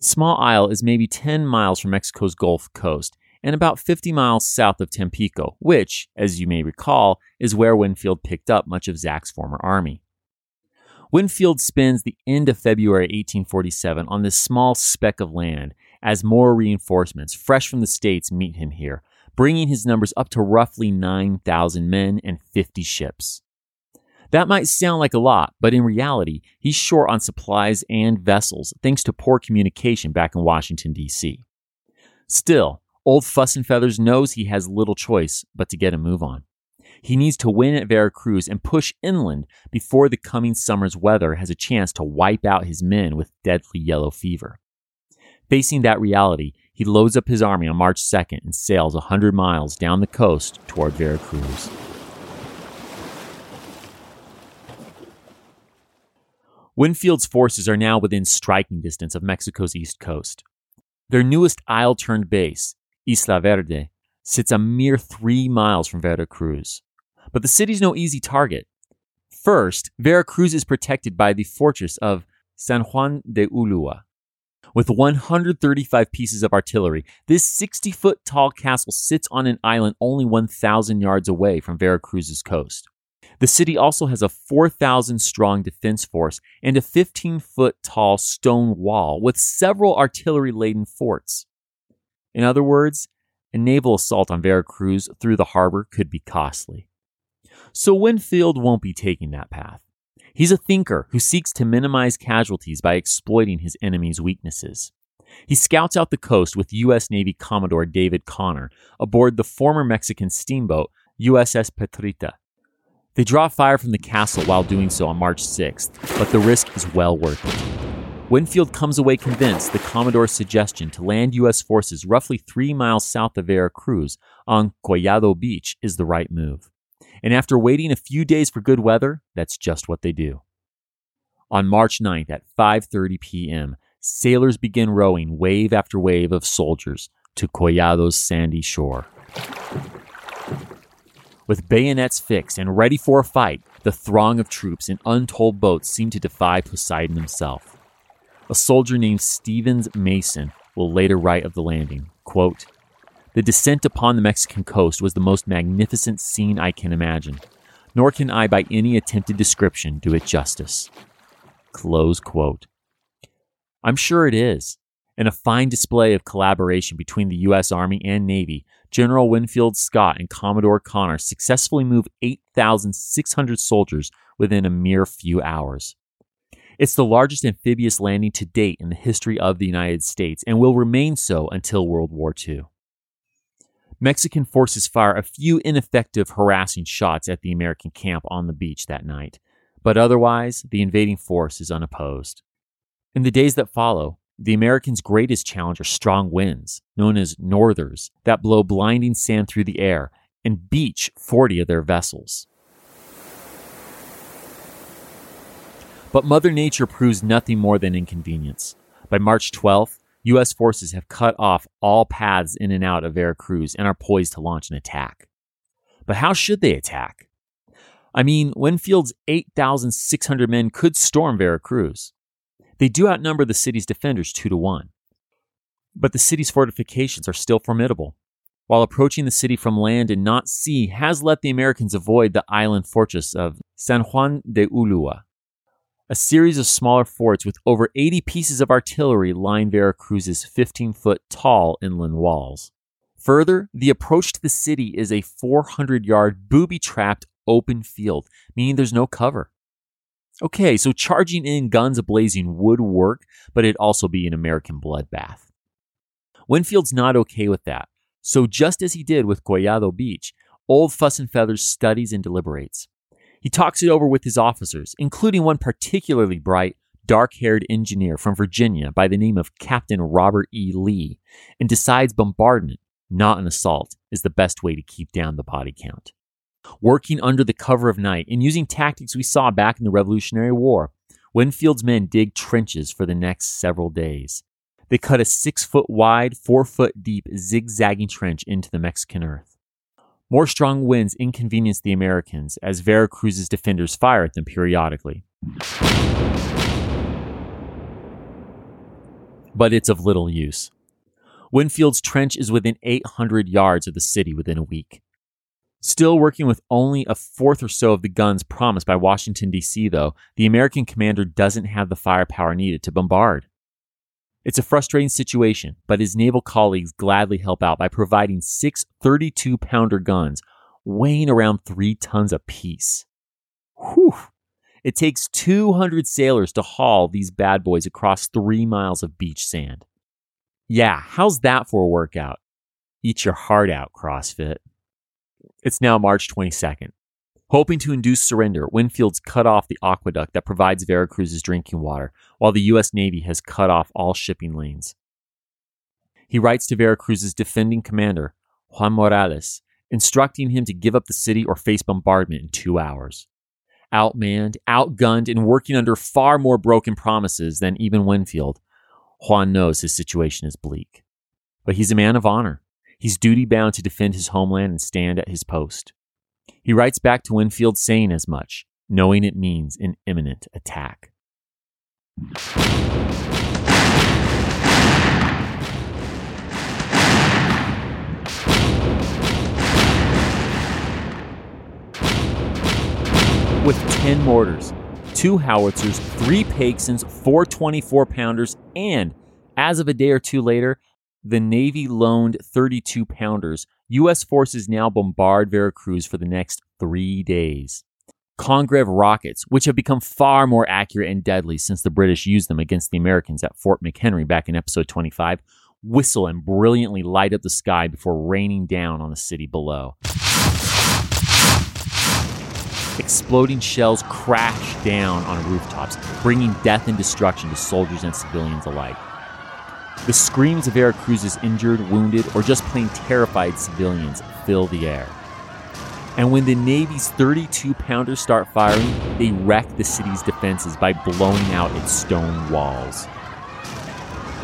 Small isle is maybe 10 miles from Mexico's Gulf Coast and about 50 miles south of Tampico, which, as you may recall, is where Winfield picked up much of Zach's former army. Winfield spends the end of February 1847 on this small speck of land as more reinforcements, fresh from the States, meet him here, bringing his numbers up to roughly 9,000 men and 50 ships. That might sound like a lot, but in reality, he's short on supplies and vessels thanks to poor communication back in Washington, D.C. Still, Old Fuss and Feathers knows he has little choice but to get a move on. He needs to win at Veracruz and push inland before the coming summer's weather has a chance to wipe out his men with deadly yellow fever. Facing that reality, he loads up his army on March 2nd and sails 100 miles down the coast toward Veracruz. Winfield's forces are now within striking distance of Mexico's east coast. Their newest isle turned base, Isla Verde, sits a mere three miles from Veracruz. But the city's no easy target. First, Veracruz is protected by the fortress of San Juan de Ulua. With 135 pieces of artillery, this 60 foot tall castle sits on an island only 1,000 yards away from Veracruz's coast. The city also has a 4,000 strong defense force and a 15 foot tall stone wall with several artillery laden forts. In other words, a naval assault on Veracruz through the harbor could be costly. So Winfield won't be taking that path. He's a thinker who seeks to minimize casualties by exploiting his enemy's weaknesses. He scouts out the coast with U.S. Navy Commodore David Conner aboard the former Mexican steamboat USS Petrita. They draw fire from the castle while doing so on March 6th, but the risk is well worth it. Winfield comes away convinced the Commodore's suggestion to land U.S. forces roughly three miles south of Veracruz on Collado Beach is the right move. And after waiting a few days for good weather, that's just what they do. On March 9th at 5:30 p.m., sailors begin rowing wave after wave of soldiers to Collado's sandy shore. With bayonets fixed and ready for a fight, the throng of troops in untold boats seem to defy Poseidon himself. A soldier named Stevens Mason will later write of the landing, quote, The descent upon the Mexican coast was the most magnificent scene I can imagine, nor can I by any attempted description do it justice. Close quote. I'm sure it is. In a fine display of collaboration between the U.S. Army and Navy, General Winfield Scott and Commodore Conner successfully moved 8,600 soldiers within a mere few hours. It's the largest amphibious landing to date in the history of the United States and will remain so until World War II. Mexican forces fire a few ineffective, harassing shots at the American camp on the beach that night, but otherwise, the invading force is unopposed. In the days that follow, the Americans' greatest challenge are strong winds, known as northers, that blow blinding sand through the air and beach 40 of their vessels. But Mother Nature proves nothing more than inconvenience. By March 12th, U.S. forces have cut off all paths in and out of Veracruz and are poised to launch an attack. But how should they attack? I mean, Winfield's 8,600 men could storm Veracruz. They do outnumber the city's defenders two to one. But the city's fortifications are still formidable. While approaching the city from land and not sea has let the Americans avoid the island fortress of San Juan de Ulua. A series of smaller forts with over 80 pieces of artillery line Veracruz's 15 foot tall inland walls. Further, the approach to the city is a 400 yard booby trapped open field, meaning there's no cover. Okay, so charging in guns ablazing would work, but it'd also be an American bloodbath. Winfield's not okay with that. So, just as he did with Collado Beach, Old Fuss and Feathers studies and deliberates. He talks it over with his officers, including one particularly bright, dark haired engineer from Virginia by the name of Captain Robert E. Lee, and decides bombardment, not an assault, is the best way to keep down the body count. Working under the cover of night and using tactics we saw back in the Revolutionary War, Winfield's men dig trenches for the next several days. They cut a six foot wide, four foot deep, zigzagging trench into the Mexican earth. More strong winds inconvenience the Americans as Veracruz's defenders fire at them periodically. But it's of little use. Winfield's trench is within 800 yards of the city within a week. Still working with only a fourth or so of the guns promised by Washington, D.C., though, the American commander doesn't have the firepower needed to bombard. It's a frustrating situation, but his naval colleagues gladly help out by providing six 32 pounder guns weighing around three tons apiece. Whew! It takes 200 sailors to haul these bad boys across three miles of beach sand. Yeah, how's that for a workout? Eat your heart out, CrossFit. It's now March 22nd. Hoping to induce surrender, Winfield's cut off the aqueduct that provides Veracruz's drinking water, while the U.S. Navy has cut off all shipping lanes. He writes to Veracruz's defending commander, Juan Morales, instructing him to give up the city or face bombardment in two hours. Outmanned, outgunned, and working under far more broken promises than even Winfield, Juan knows his situation is bleak. But he's a man of honor. He's duty bound to defend his homeland and stand at his post. He writes back to Winfield saying as much, knowing it means an imminent attack. With 10 mortars, two howitzers, three Paixhans, four 24 pounders, and, as of a day or two later, the Navy loaned 32 pounders. U.S. forces now bombard Veracruz for the next three days. Congreve rockets, which have become far more accurate and deadly since the British used them against the Americans at Fort McHenry back in episode 25, whistle and brilliantly light up the sky before raining down on the city below. Exploding shells crash down on rooftops, bringing death and destruction to soldiers and civilians alike. The screams of Veracruz's injured, wounded, or just plain terrified civilians fill the air. And when the Navy's 32 pounders start firing, they wreck the city's defenses by blowing out its stone walls.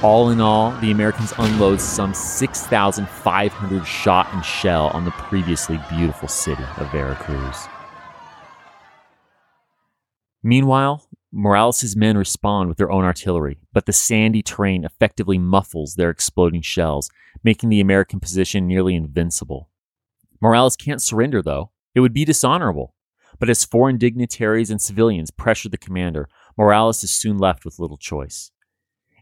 All in all, the Americans unload some 6,500 shot and shell on the previously beautiful city of Veracruz. Meanwhile, Morales' men respond with their own artillery, but the sandy terrain effectively muffles their exploding shells, making the American position nearly invincible. Morales can't surrender, though. It would be dishonorable. But as foreign dignitaries and civilians pressure the commander, Morales is soon left with little choice.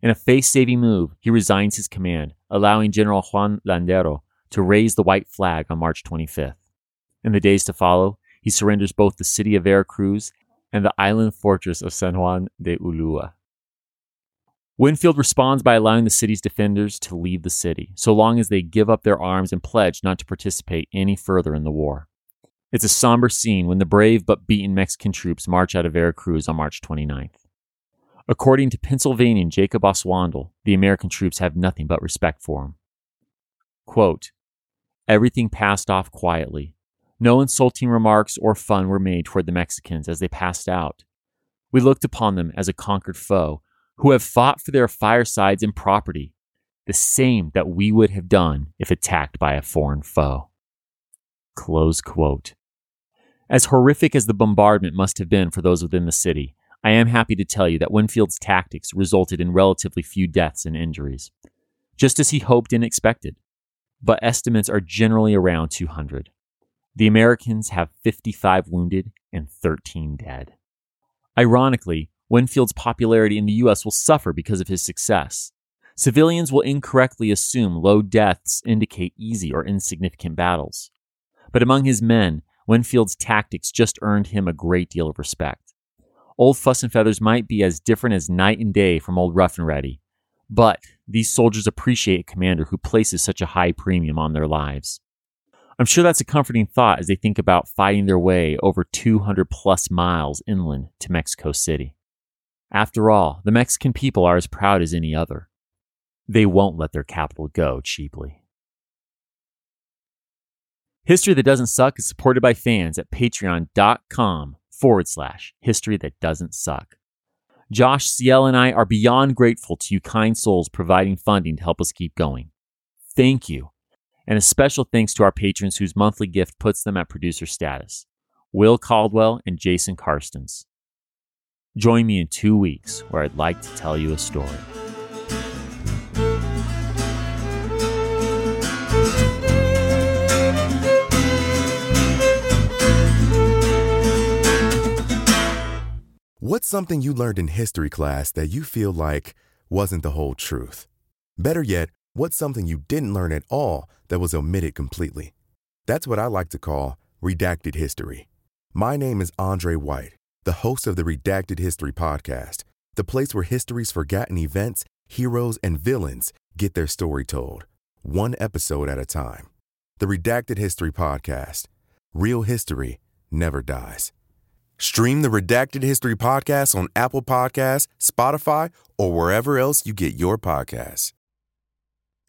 In a face saving move, he resigns his command, allowing General Juan Landero to raise the white flag on March 25th. In the days to follow, he surrenders both the city of Veracruz and the island fortress of San Juan de Ulua. Winfield responds by allowing the city's defenders to leave the city, so long as they give up their arms and pledge not to participate any further in the war. It's a somber scene when the brave but beaten Mexican troops march out of Veracruz on March 29th. According to Pennsylvanian Jacob Oswandel, the American troops have nothing but respect for him. Quote, Everything passed off quietly, no insulting remarks or fun were made toward the Mexicans as they passed out. We looked upon them as a conquered foe who have fought for their firesides and property, the same that we would have done if attacked by a foreign foe. Close quote. As horrific as the bombardment must have been for those within the city, I am happy to tell you that Winfield's tactics resulted in relatively few deaths and injuries, just as he hoped and expected. But estimates are generally around 200. The Americans have 55 wounded and 13 dead. Ironically, Winfield's popularity in the U.S. will suffer because of his success. Civilians will incorrectly assume low deaths indicate easy or insignificant battles. But among his men, Winfield's tactics just earned him a great deal of respect. Old Fuss and Feathers might be as different as night and day from Old Rough and Ready, but these soldiers appreciate a commander who places such a high premium on their lives. I'm sure that's a comforting thought as they think about fighting their way over 200 plus miles inland to Mexico City. After all, the Mexican people are as proud as any other. They won't let their capital go cheaply. History That Doesn't Suck is supported by fans at patreon.com forward slash history that doesn't suck. Josh, Ciel, and I are beyond grateful to you kind souls providing funding to help us keep going. Thank you. And a special thanks to our patrons whose monthly gift puts them at producer status Will Caldwell and Jason Karstens. Join me in two weeks where I'd like to tell you a story. What's something you learned in history class that you feel like wasn't the whole truth? Better yet, what's something you didn't learn at all that was omitted completely? That's what I like to call redacted history. My name is Andre White, the host of the Redacted History Podcast, the place where history's forgotten events, heroes, and villains get their story told, one episode at a time. The Redacted History Podcast. Real history never dies. Stream the Redacted History Podcast on Apple Podcasts, Spotify, or wherever else you get your podcasts.